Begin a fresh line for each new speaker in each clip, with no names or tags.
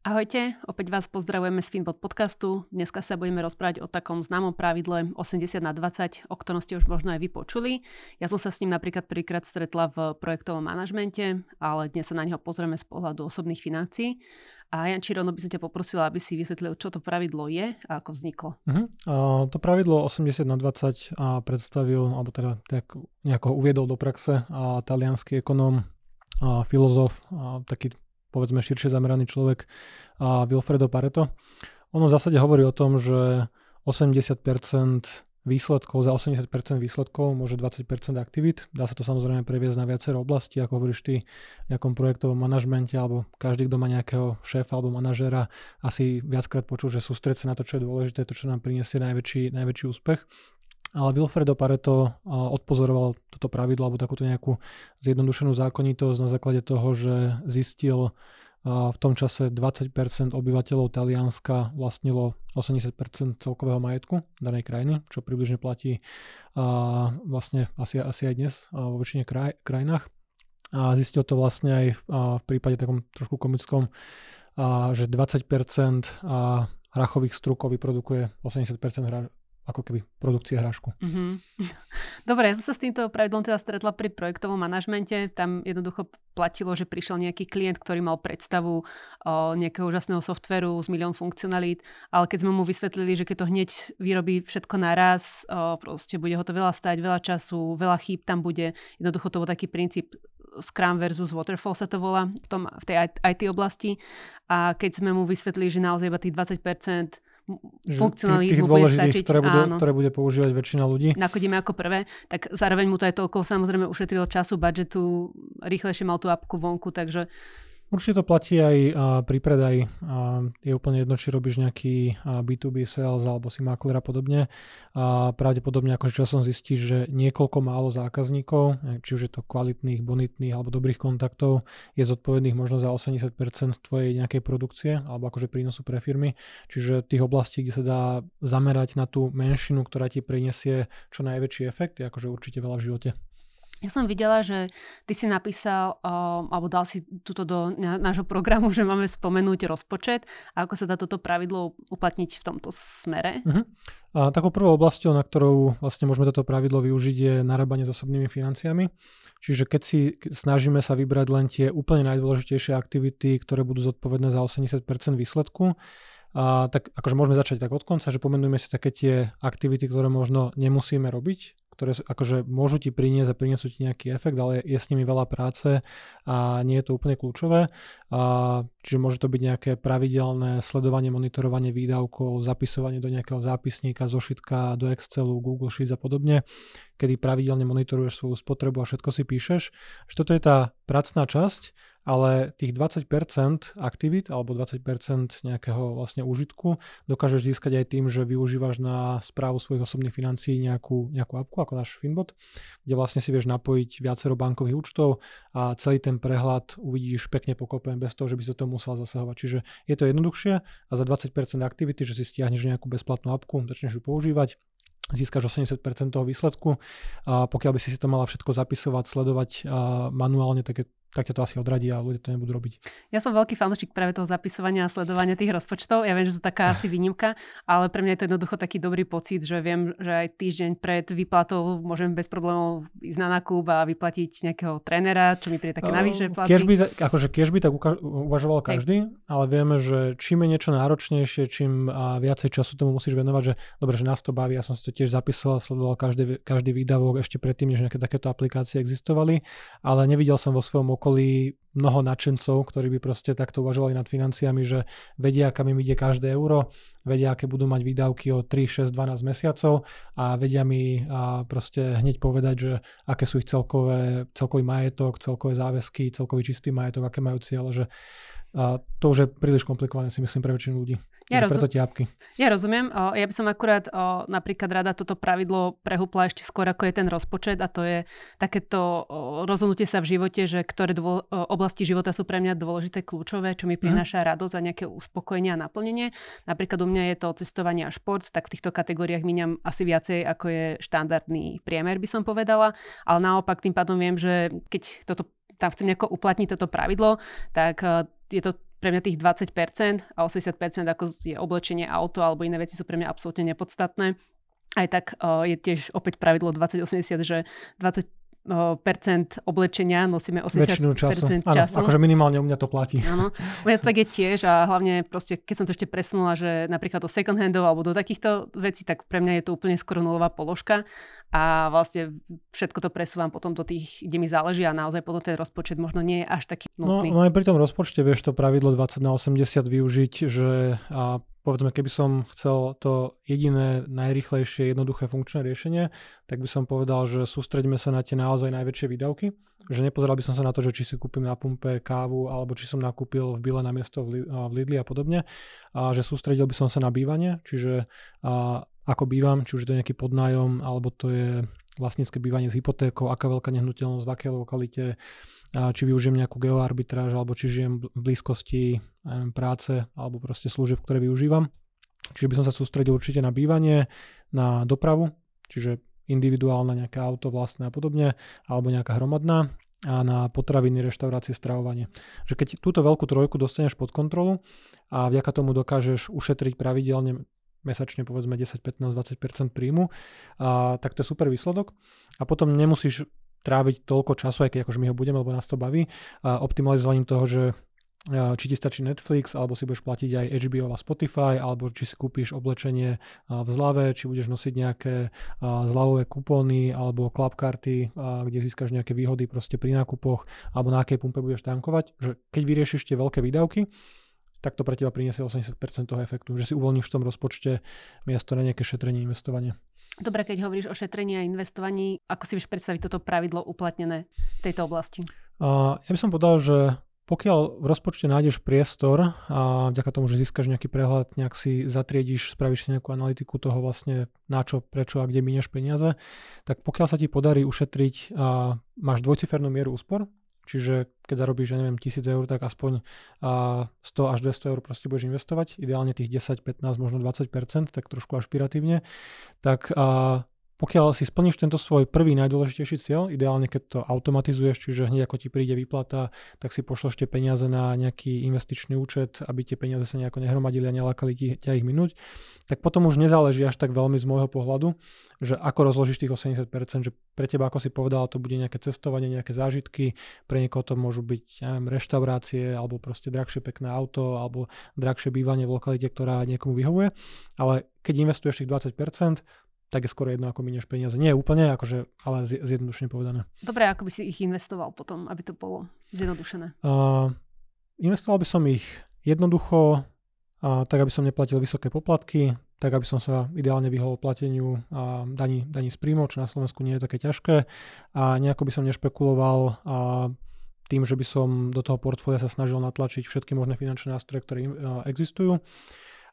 Ahojte, opäť vás pozdravujeme z Finbot podcastu. Dneska sa budeme rozprávať o takom známom pravidle 80 na 20, o ktorom ste už možno aj vypočuli. Ja som sa s ním napríklad prvýkrát stretla v projektovom manažmente, ale dnes sa na neho pozrieme z pohľadu osobných financií. A Jan Čirono by som ťa poprosila, aby si vysvetlil, čo to pravidlo je a ako vzniklo.
Uh-huh. A to pravidlo 80 na 20 a predstavil, alebo teda tak nejako uviedol do praxe a talianský ekonóm, a filozof, a taký povedzme širšie zameraný človek a Wilfredo Pareto. Ono v zásade hovorí o tom, že 80% výsledkov, za 80% výsledkov môže 20% aktivít. Dá sa to samozrejme previesť na viacero oblasti, ako hovoríš ty v nejakom projektovom manažmente, alebo každý, kto má nejakého šéfa alebo manažéra, asi viackrát počul, že sústreť sa na to, čo je dôležité, to, čo nám priniesie najväčší, najväčší úspech. Ale Wilfredo Pareto odpozoroval toto pravidlo alebo takúto nejakú zjednodušenú zákonitosť na základe toho, že zistil v tom čase 20% obyvateľov Talianska vlastnilo 80% celkového majetku danej krajiny, čo približne platí vlastne asi, asi aj dnes vo väčšine kraj, krajinách. A zistil to vlastne aj v, prípade takom trošku komickom, že 20% hrachových strukov vyprodukuje 80% ako keby produkcie hrášku. Mm-hmm.
Dobre, ja som sa s týmto pravidlom teda stretla pri projektovom manažmente. Tam jednoducho platilo, že prišiel nejaký klient, ktorý mal predstavu o nejakého úžasného softveru s milión funkcionalít, ale keď sme mu vysvetlili, že keď to hneď vyrobí všetko naraz, o, proste bude ho to veľa stať, veľa času, veľa chýb tam bude. Jednoducho to bol taký princíp Scrum versus Waterfall sa to volá v, tom, v tej IT oblasti. A keď sme mu vysvetlili, že naozaj iba tých 20% funkcionalít
mu bude stačiť. Ktoré, budú, áno. ktoré bude používať väčšina ľudí.
Nakodíme ako prvé, tak zároveň mu to aj toľko samozrejme ušetrilo času, budžetu, rýchlejšie mal tú apku vonku, takže
Určite to platí aj pri predaji. Je úplne jedno, či robíš nejaký B2B sales alebo si makler a podobne. A pravdepodobne akože časom zistíš, že niekoľko málo zákazníkov, či už je to kvalitných, bonitných alebo dobrých kontaktov, je zodpovedných možno za 80% tvojej nejakej produkcie alebo akože prínosu pre firmy. Čiže tých oblastí, kde sa dá zamerať na tú menšinu, ktorá ti prinesie čo najväčší efekt, je akože určite veľa v živote.
Ja som videla, že ty si napísal, alebo dal si túto do nášho programu, že máme spomenúť rozpočet a ako sa dá toto pravidlo uplatniť v tomto smere. Uh-huh.
A takou prvou oblasťou, na ktorou vlastne môžeme toto pravidlo využiť, je narábanie s osobnými financiami. Čiže keď si snažíme sa vybrať len tie úplne najdôležitejšie aktivity, ktoré budú zodpovedné za 80% výsledku, a tak akože môžeme začať tak od konca, že pomenujeme si také tie aktivity, ktoré možno nemusíme robiť, ktoré akože môžu ti priniesť a prinesú ti nejaký efekt, ale je s nimi veľa práce a nie je to úplne kľúčové. A, čiže môže to byť nejaké pravidelné sledovanie, monitorovanie výdavkov, zapisovanie do nejakého zápisníka, zošitka, do Excelu, Google Sheets a podobne, kedy pravidelne monitoruješ svoju spotrebu a všetko si píšeš. Že toto je tá pracná časť, ale tých 20% aktivít alebo 20% nejakého vlastne užitku dokážeš získať aj tým, že využívaš na správu svojich osobných financií nejakú, nejakú apku ako náš Finbot, kde vlastne si vieš napojiť viacero bankových účtov a celý ten prehľad uvidíš pekne pokopen bez toho, že by si to musel zasahovať. Čiže je to jednoduchšie a za 20% aktivity, že si stiahneš nejakú bezplatnú apku, začneš ju používať, získaš 80% toho výsledku. A pokiaľ by si si to mala všetko zapisovať, sledovať manuálne, tak je tak ťa to asi odradí a ľudia to nebudú robiť.
Ja som veľký fanúšik práve toho zapisovania a sledovania tých rozpočtov. Ja viem, že to taká asi výnimka, ale pre mňa je to jednoducho taký dobrý pocit, že viem, že aj týždeň pred výplatou môžem bez problémov ísť na nákup a vyplatiť nejakého trénera, čo mi príde také navyše
platy. Keď by, akože keď by tak uvažoval každý, Hej. ale vieme, že čím je niečo náročnejšie, čím viacej času tomu musíš venovať, že dobre, že nás to baví, ja som si to tiež zapisoval, sledoval každý, každý výdavok ešte predtým, než nejaké takéto aplikácie existovali, ale nevidel som vo svojom okolí mnoho nadšencov, ktorí by proste takto uvažovali nad financiami, že vedia, kam im ide každé euro, vedia, aké budú mať výdavky o 3, 6, 12 mesiacov a vedia mi proste hneď povedať, že aké sú ich celkové, celkový majetok, celkové záväzky, celkový čistý majetok, aké majú cieľe, že to už je príliš komplikované si myslím pre väčšinu ľudí. Ja, rozum- preto apky.
ja rozumiem. O, ja by som akurát o, napríklad rada toto pravidlo prehúpla ešte skôr, ako je ten rozpočet a to je takéto o, rozhodnutie sa v živote, že ktoré dvo- oblasti života sú pre mňa dôležité, kľúčové, čo mi mhm. prináša mm. radosť a nejaké uspokojenie a naplnenie. Napríklad u mňa je to cestovanie a šport, tak v týchto kategóriách míňam asi viacej, ako je štandardný priemer, by som povedala. Ale naopak tým pádom viem, že keď toto tam chcem nejako uplatniť toto pravidlo, tak je to pre mňa tých 20% a 80% ako je oblečenie auto alebo iné veci sú pre mňa absolútne nepodstatné. Aj tak uh, je tiež opäť pravidlo 2080, že 20 percent oblečenia nosíme 80% Väčšinu času. času.
Áno, akože minimálne u mňa to platí.
Áno, u mňa to tak je tiež a hlavne proste, keď som to ešte presunula, že napríklad do second handov alebo do takýchto vecí, tak pre mňa je to úplne skoro nulová položka a vlastne všetko to presúvam potom do tých, kde mi záleží a naozaj potom ten rozpočet možno nie je až taký
no, nutný. No, no aj pri tom rozpočte vieš to pravidlo 20 na 80 využiť, že a povedzme, keby som chcel to jediné, najrychlejšie, jednoduché funkčné riešenie, tak by som povedal, že sústreďme sa na tie naozaj najväčšie výdavky. Že nepozeral by som sa na to, že či si kúpim na pumpe kávu, alebo či som nakúpil v Bile na miesto v Lidli a podobne. A že sústredil by som sa na bývanie, čiže a, ako bývam, či už je to nejaký podnájom, alebo to je vlastnícke bývanie s hypotékou, aká veľká nehnuteľnosť, v akej lokalite, či využijem nejakú geoarbitráž, alebo či žijem v blízkosti práce, alebo proste služieb, ktoré využívam. Čiže by som sa sústredil určite na bývanie, na dopravu, čiže individuálne nejaké auto vlastné a podobne, alebo nejaká hromadná a na potraviny, reštaurácie, stravovanie. Že keď túto veľkú trojku dostaneš pod kontrolu a vďaka tomu dokážeš ušetriť pravidelne mesačne povedzme 10, 15, 20% príjmu, a, tak to je super výsledok. A potom nemusíš tráviť toľko času, aj keď akože my ho budeme, lebo nás to baví, a optimalizovaním toho, že či ti stačí Netflix, alebo si budeš platiť aj HBO a Spotify, alebo či si kúpiš oblečenie v zlave, či budeš nosiť nejaké zľavové kupóny alebo club karty, kde získaš nejaké výhody proste pri nákupoch, alebo na akej pumpe budeš tankovať. Že keď vyriešiš tie veľké výdavky, tak to pre teba priniesie 80% toho efektu, že si uvoľníš v tom rozpočte miesto na nejaké šetrenie, investovanie.
Dobre, keď hovoríš o šetrení a investovaní, ako si vieš predstaviť toto pravidlo uplatnené v tejto oblasti?
Uh, ja by som povedal, že pokiaľ v rozpočte nájdeš priestor a vďaka tomu, že získaš nejaký prehľad, nejak si zatriediš, spravíš si nejakú analytiku toho vlastne na čo, prečo a kde minieš peniaze, tak pokiaľ sa ti podarí ušetriť a máš dvojcifernú mieru úspor, Čiže keď zarobíš, ja neviem, 1000 eur, tak aspoň 100 až 200 eur proste budeš investovať, ideálne tých 10, 15, možno 20%, tak trošku ašpiratívne, tak pokiaľ si splníš tento svoj prvý najdôležitejší cieľ, ideálne keď to automatizuješ, čiže hneď ako ti príde výplata, tak si pošleš tie peniaze na nejaký investičný účet, aby tie peniaze sa nejako nehromadili a nelákali ťa ich minúť, tak potom už nezáleží až tak veľmi z môjho pohľadu, že ako rozložíš tých 80%, že pre teba, ako si povedal, to bude nejaké cestovanie, nejaké zážitky, pre niekoho to môžu byť, neviem, reštaurácie, alebo proste drahšie pekné auto, alebo drahšie bývanie v lokalite, ktorá niekomu vyhovuje, ale keď investuješ tých 20%, tak je skoro jedno, ako minieš peniaze. Nie úplne, akože, ale zjednodušene povedané.
Dobre, ako by si ich investoval potom, aby to bolo zjednodušené?
Uh, investoval by som ich jednoducho, uh, tak aby som neplatil vysoké poplatky, tak aby som sa ideálne vyhol plateniu uh, daní, daní z príjmov, čo na Slovensku nie je také ťažké a nejako by som nešpekuloval uh, tým, že by som do toho portfólia sa snažil natlačiť všetky možné finančné nástroje, ktoré existujú.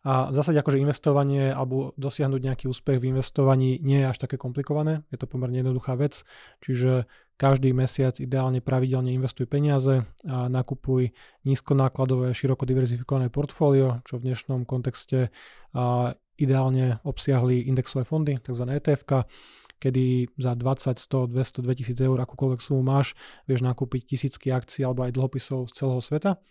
A v zásade akože investovanie alebo dosiahnuť nejaký úspech v investovaní nie je až také komplikované. Je to pomerne jednoduchá vec. Čiže každý mesiac ideálne pravidelne investuj peniaze a nakupuj nízkonákladové, široko diverzifikované portfólio, čo v dnešnom kontexte ideálne obsiahli indexové fondy, tzv. etf kedy za 20, 100, 200, 2000 eur akúkoľvek sumu máš, vieš nakúpiť tisícky akcií alebo aj dlhopisov z celého sveta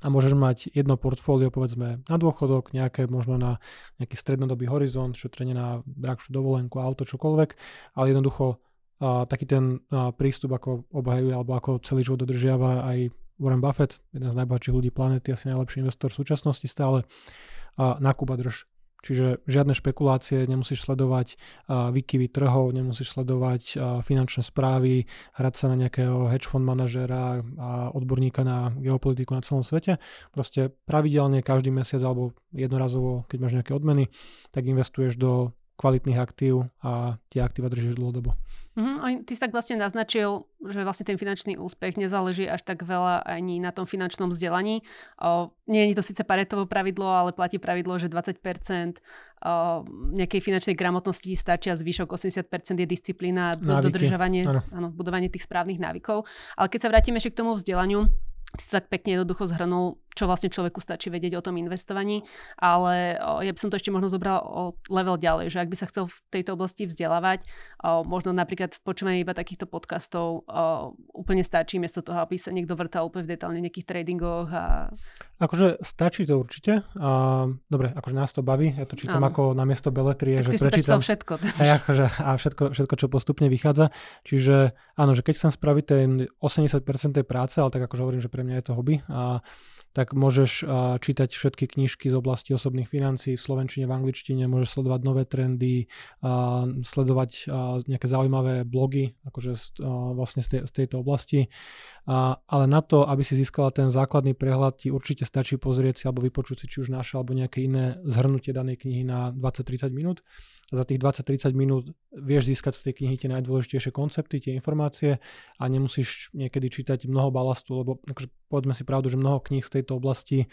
a môžeš mať jedno portfólio povedzme na dôchodok, nejaké možno na nejaký strednodobý horizont, šetrenie na drahšiu dovolenku, auto, čokoľvek, ale jednoducho a, taký ten a, prístup, ako obhajuje alebo ako celý život dodržiava aj Warren Buffett, jeden z najbohatších ľudí planety, asi najlepší investor v súčasnosti stále, a nákup drž. Čiže žiadne špekulácie, nemusíš sledovať výkyvy trhov, nemusíš sledovať finančné správy, hrať sa na nejakého hedge fund manažera a odborníka na geopolitiku na celom svete. Proste pravidelne každý mesiac alebo jednorazovo, keď máš nejaké odmeny, tak investuješ do kvalitných aktív a tie aktíva držíš dlhodobo.
Mm-hmm. Ty si tak vlastne naznačil, že vlastne ten finančný úspech nezáleží až tak veľa ani na tom finančnom vzdelaní. O, nie je to síce paretovo pravidlo, ale platí pravidlo, že 20% o, nejakej finančnej gramotnosti stačia, zvyšok 80% je disciplína, do, dodržovanie, áno. budovanie tých správnych návykov. Ale keď sa vrátime ešte k tomu vzdelaniu, ty si tak pekne jednoducho zhrnul, čo vlastne človeku stačí vedieť o tom investovaní, ale ja by som to ešte možno zobrala o level ďalej, že ak by sa chcel v tejto oblasti vzdelávať, možno napríklad v počúvaní iba takýchto podcastov úplne stačí, miesto toho, aby sa niekto vrtal úplne v detálne nejakých tradingoch. A...
Akože stačí to určite. A, dobre, akože nás to baví, ja to čítam ano. ako na miesto beletrie,
tak
že prečítam
všetko.
A, akože, a všetko, všetko, čo postupne vychádza. Čiže áno, že keď chcem spraviť ten 80% tej práce, ale tak akože hovorím, že pre mňa je to hobby, a tak môžeš čítať všetky knižky z oblasti osobných financí v slovenčine, v angličtine, môžeš sledovať nové trendy, sledovať nejaké zaujímavé blogy akože vlastne z, tej, tejto oblasti. Ale na to, aby si získala ten základný prehľad, ti určite stačí pozrieť si alebo vypočuť si či už naše alebo nejaké iné zhrnutie danej knihy na 20-30 minút za tých 20-30 minút vieš získať z tej knihy tie najdôležitejšie koncepty, tie informácie a nemusíš niekedy čítať mnoho balastu, lebo akože, povedzme si pravdu, že mnoho kníh z tejto oblasti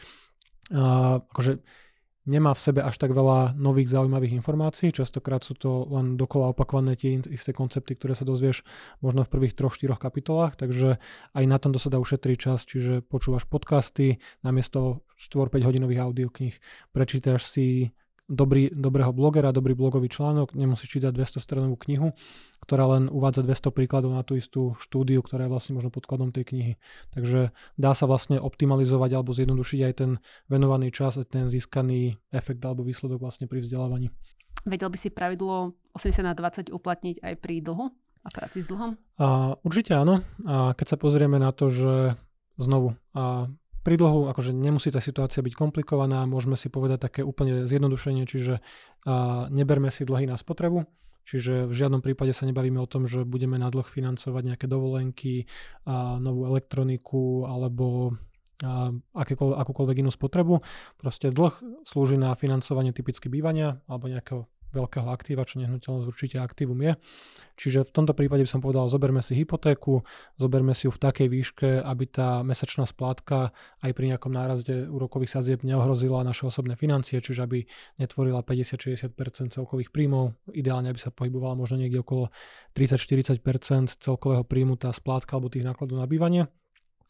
uh, akože nemá v sebe až tak veľa nových zaujímavých informácií. Častokrát sú to len dokola opakované tie isté koncepty, ktoré sa dozvieš možno v prvých troch, štyroch kapitolách, takže aj na tomto sa dá ušetriť čas, čiže počúvaš podcasty namiesto 4-5 hodinových audiokníh, prečítaš si dobrý, dobrého blogera, dobrý blogový článok, nemusíš čítať 200 stranovú knihu, ktorá len uvádza 200 príkladov na tú istú štúdiu, ktorá je vlastne možno podkladom tej knihy. Takže dá sa vlastne optimalizovať alebo zjednodušiť aj ten venovaný čas a ten získaný efekt alebo výsledok vlastne pri vzdelávaní.
Vedel by si pravidlo 80 na 20 uplatniť aj pri dlhu a práci s dlhom?
A, určite áno. A keď sa pozrieme na to, že znovu a pri dlhu akože nemusí tá situácia byť komplikovaná, môžeme si povedať také úplne zjednodušenie, čiže neberme si dlhy na spotrebu, čiže v žiadnom prípade sa nebavíme o tom, že budeme na dlh financovať nejaké dovolenky, novú elektroniku alebo akúkoľvek inú spotrebu. Proste dlh slúži na financovanie typicky bývania alebo nejakého veľkého aktíva, čo nehnuteľnosť určite aktívum je. Čiže v tomto prípade by som povedal, zoberme si hypotéku, zoberme si ju v takej výške, aby tá mesačná splátka aj pri nejakom nárazde úrokových sazieb neohrozila naše osobné financie, čiže aby netvorila 50-60% celkových príjmov. Ideálne, aby sa pohybovala možno niekde okolo 30-40% celkového príjmu tá splátka alebo tých nákladov na bývanie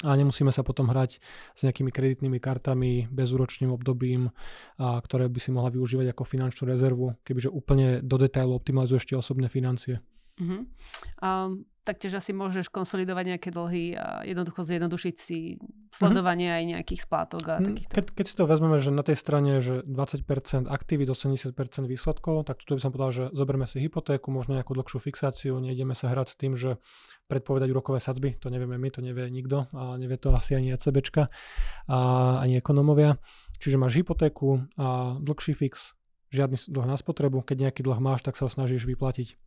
a nemusíme sa potom hrať s nejakými kreditnými kartami, bezúročným obdobím, a, ktoré by si mohla využívať ako finančnú rezervu, kebyže úplne do detailu optimalizuješ tie osobné financie.
Uh-huh. Um, taktiež asi môžeš konsolidovať nejaké dlhy a jednoducho zjednodušiť si sledovanie uh-huh. aj nejakých splátok a
hm, takýchto. Keď, keď si to vezmeme, že na tej strane, že 20% aktivít, 80% výsledkov, tak tu by som povedal, že zoberme si hypotéku, možno nejakú dlhšiu fixáciu, nejdeme sa hrať s tým, že predpovedať úrokové sadzby, to nevieme my, to nevie nikto a nevie to asi ani ECBčka a ani ekonomovia. Čiže máš hypotéku a dlhší fix, žiadny dlh na spotrebu, keď nejaký dlh máš, tak sa ho snažíš vyplatiť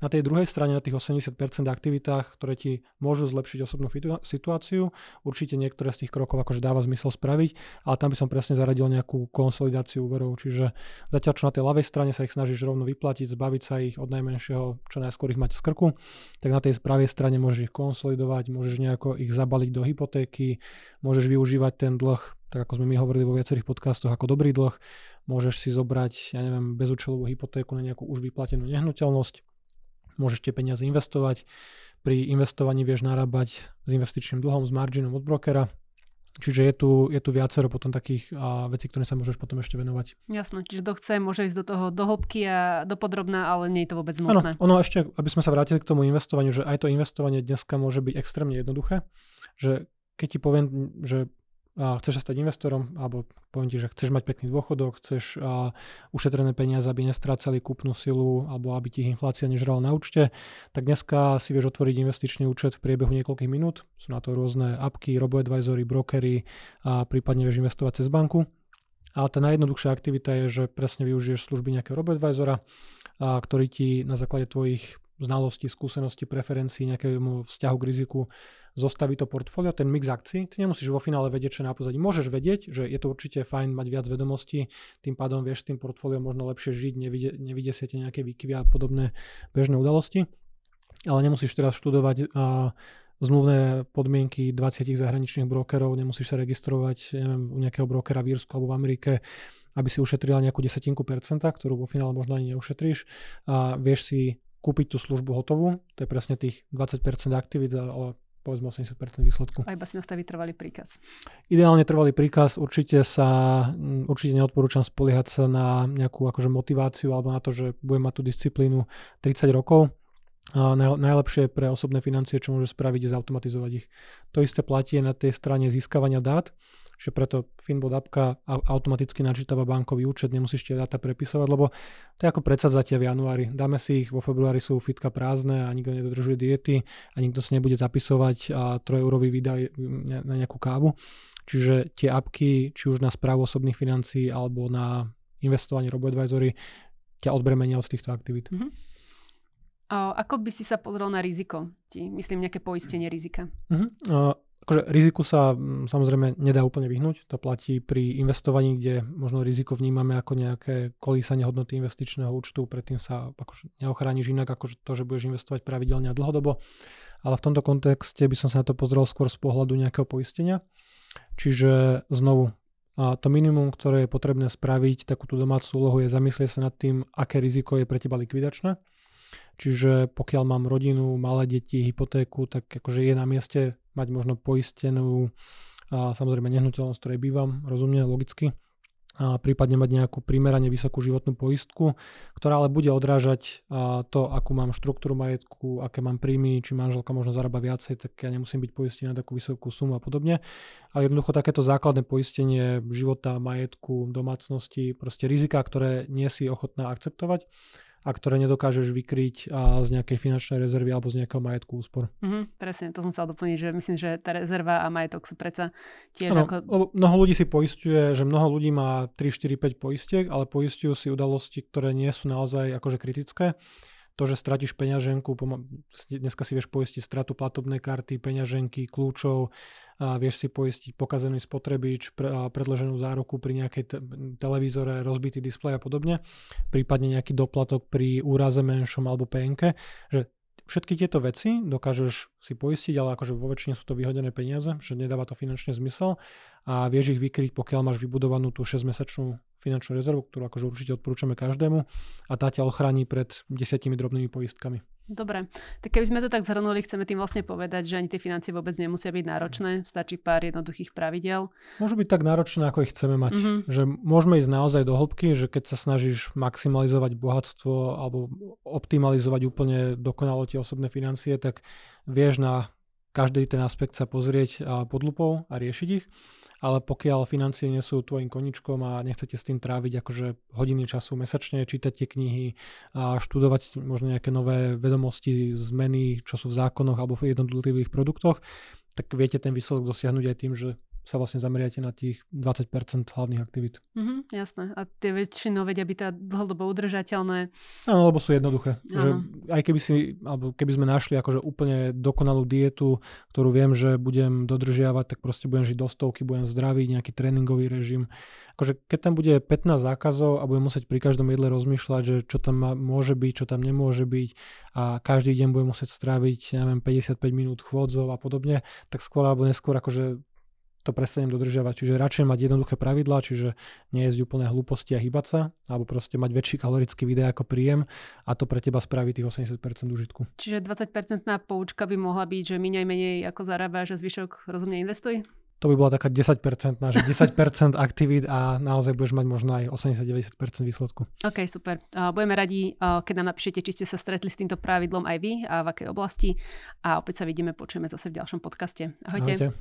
na tej druhej strane, na tých 80% aktivitách, ktoré ti môžu zlepšiť osobnú situáciu, určite niektoré z tých krokov akože dáva zmysel spraviť, ale tam by som presne zaradil nejakú konsolidáciu úverov, čiže zatiaľ čo na tej ľavej strane sa ich snažíš rovno vyplatiť, zbaviť sa ich od najmenšieho, čo najskôr ich mať z krku, tak na tej pravej strane môžeš ich konsolidovať, môžeš nejako ich zabaliť do hypotéky, môžeš využívať ten dlh tak ako sme my hovorili vo viacerých podcastoch, ako dobrý dlh, môžeš si zobrať, ja neviem, bezúčelovú hypotéku na nejakú už vyplatenú nehnuteľnosť, môžeš tie peniaze investovať. Pri investovaní vieš narábať s investičným dlhom, s marginom od brokera. Čiže je tu, je tu viacero potom takých a, vecí, ktoré sa môžeš potom ešte venovať.
Jasné, čiže kto chce, môže ísť do toho do hĺbky a do podrobná, ale nie je to vôbec nutné.
Áno, ono ešte, aby sme sa vrátili k tomu investovaniu, že aj to investovanie dneska môže byť extrémne jednoduché, že keď ti poviem, že chceš sa stať investorom, alebo poviem ti, že chceš mať pekný dôchodok, chceš ušetrené peniaze, aby nestrácali kúpnu silu, alebo aby ti ich inflácia nežrala na účte, tak dneska si vieš otvoriť investičný účet v priebehu niekoľkých minút. Sú na to rôzne apky, robo-advisory, brokery a prípadne vieš investovať cez banku. A tá najjednoduchšia aktivita je, že presne využiješ služby nejakého robo-advisora, ktorý ti na základe tvojich znalostí, skúseností, preferencií, nejakému vzťahu k riziku zostaví to portfólio, ten mix akcií, ty nemusíš vo finále vedieť, čo na pozadí. Môžeš vedieť, že je to určite fajn mať viac vedomostí, tým pádom vieš s tým portfóliom možno lepšie žiť, nevidie, nevidesiete nejaké výkyvy a podobné bežné udalosti, ale nemusíš teraz študovať a zmluvné podmienky 20 zahraničných brokerov, nemusíš sa registrovať neviem, u nejakého brokera v Írsku alebo v Amerike, aby si ušetrila nejakú desatinku percenta, ktorú vo finále možno ani neušetríš. A vieš si kúpiť tú službu hotovú, to je presne tých 20% aktivít, ale povedzme 80% výsledku.
A iba si nastaví trvalý príkaz.
Ideálne trvalý príkaz, určite sa, mm, určite neodporúčam spoliehať sa na nejakú akože motiváciu alebo na to, že budem mať tú disciplínu 30 rokov. Najlepšie pre osobné financie, čo môže spraviť, je zautomatizovať ich. To isté platí na tej strane získavania dát že preto Finbot appka automaticky načítava bankový účet, nemusíš tie dáta prepisovať, lebo to je ako predsavzatie v januári. Dáme si ich, vo februári sú fitka prázdne a nikto nedodržuje diety a nikto si nebude zapisovať a 3 eurový výdaj na nejakú kávu. Čiže tie apky, či už na správu osobných financií alebo na investovanie RoboAdvisory, ťa odbremenia od týchto aktivít. Mm-hmm.
A ako by si sa pozrel na riziko? Ti, myslím, nejaké poistenie rizika.
Uh-huh akože riziku sa mm, samozrejme nedá úplne vyhnúť. To platí pri investovaní, kde možno riziko vnímame ako nejaké kolísanie hodnoty investičného účtu, predtým sa akože neochrániš inak ako to, že budeš investovať pravidelne a dlhodobo. Ale v tomto kontexte by som sa na to pozrel skôr z pohľadu nejakého poistenia. Čiže znovu, a to minimum, ktoré je potrebné spraviť, takúto domácu úlohu je zamyslieť sa nad tým, aké riziko je pre teba likvidačné Čiže pokiaľ mám rodinu, malé deti, hypotéku, tak akože je na mieste mať možno poistenú a samozrejme nehnuteľnosť, ktorej bývam, rozumne, logicky. A prípadne mať nejakú primerane vysokú životnú poistku, ktorá ale bude odrážať to, akú mám štruktúru majetku, aké mám príjmy, či manželka možno zarába viacej, tak ja nemusím byť poistený na takú vysokú sumu a podobne. Ale jednoducho takéto základné poistenie života, majetku, domácnosti, proste rizika, ktoré nie si ochotná akceptovať, a ktoré nedokážeš vykryť z nejakej finančnej rezervy alebo z nejakého majetku úspor.
Mm-hmm, presne, to som chcel doplniť, že myslím, že tá rezerva a majetok sú predsa tiež
ano,
ako...
Mnoho ľudí si poistuje, že mnoho ľudí má 3, 4, 5 poistiek, ale poistujú si udalosti, ktoré nie sú naozaj akože kritické to, že stratíš peňaženku, dneska si vieš poistiť stratu platobnej karty, peňaženky, kľúčov, a vieš si poistiť pokazený spotrebič, pre, predloženú záruku pri nejakej te- televízore, rozbitý displej a podobne, prípadne nejaký doplatok pri úraze menšom alebo PNK, že všetky tieto veci dokážeš si poistiť, ale akože vo väčšine sú to vyhodené peniaze, že nedáva to finančne zmysel a vieš ich vykryť, pokiaľ máš vybudovanú tú 6-mesačnú finančnú rezervu, ktorú akože určite odporúčame každému a tá ťa ochráni pred desiatimi drobnými poistkami.
Dobre, tak keby sme to tak zhrnuli, chceme tým vlastne povedať, že ani tie financie vôbec nemusia byť náročné, stačí pár jednoduchých pravidel.
Môžu byť tak náročné, ako ich chceme mať. Mm-hmm. Že môžeme ísť naozaj do hĺbky, že keď sa snažíš maximalizovať bohatstvo alebo optimalizovať úplne dokonalo tie osobné financie, tak vieš na každý ten aspekt sa pozrieť pod lupou a riešiť ich ale pokiaľ financie nie sú tvojim koničkom a nechcete s tým tráviť akože hodiny času mesačne, čítať tie knihy a študovať možno nejaké nové vedomosti, zmeny, čo sú v zákonoch alebo v jednotlivých produktoch, tak viete ten výsledok dosiahnuť aj tým, že sa vlastne zameriate na tých 20% hlavných aktivít.
Mm-hmm, jasné. A tie väčšinou vedia byť teda dlhodobo udržateľné.
Áno, lebo sú jednoduché. Že aj keby si, alebo keby sme našli akože úplne dokonalú dietu, ktorú viem, že budem dodržiavať, tak proste budem žiť do stovky, budem zdravý, nejaký tréningový režim. Akože keď tam bude 15 zákazov a budem musieť pri každom jedle rozmýšľať, že čo tam môže byť, čo tam nemôže byť a každý deň budem musieť stráviť, neviem, 55 minút chôdzov a podobne, tak skôr alebo neskôr akože to prestanem dodržiavať. Čiže radšej mať jednoduché pravidlá, čiže nie jesť úplne hlúposti a hýbať sa, alebo proste mať väčší kalorický výdaj ako príjem a to pre teba spraví tých 80% užitku.
Čiže 20% poučka by mohla byť, že miňaj menej ako zarábaš a zvyšok rozumne investuj?
To by bola taká 10%, že 10% aktivít a naozaj budeš mať možno aj 80-90% výsledku.
OK, super. Budeme radi, keď nám napíšete, či ste sa stretli s týmto pravidlom aj vy a v akej oblasti. A opäť sa vidíme, počujeme zase v ďalšom podcaste. Ahojte. Ahojte.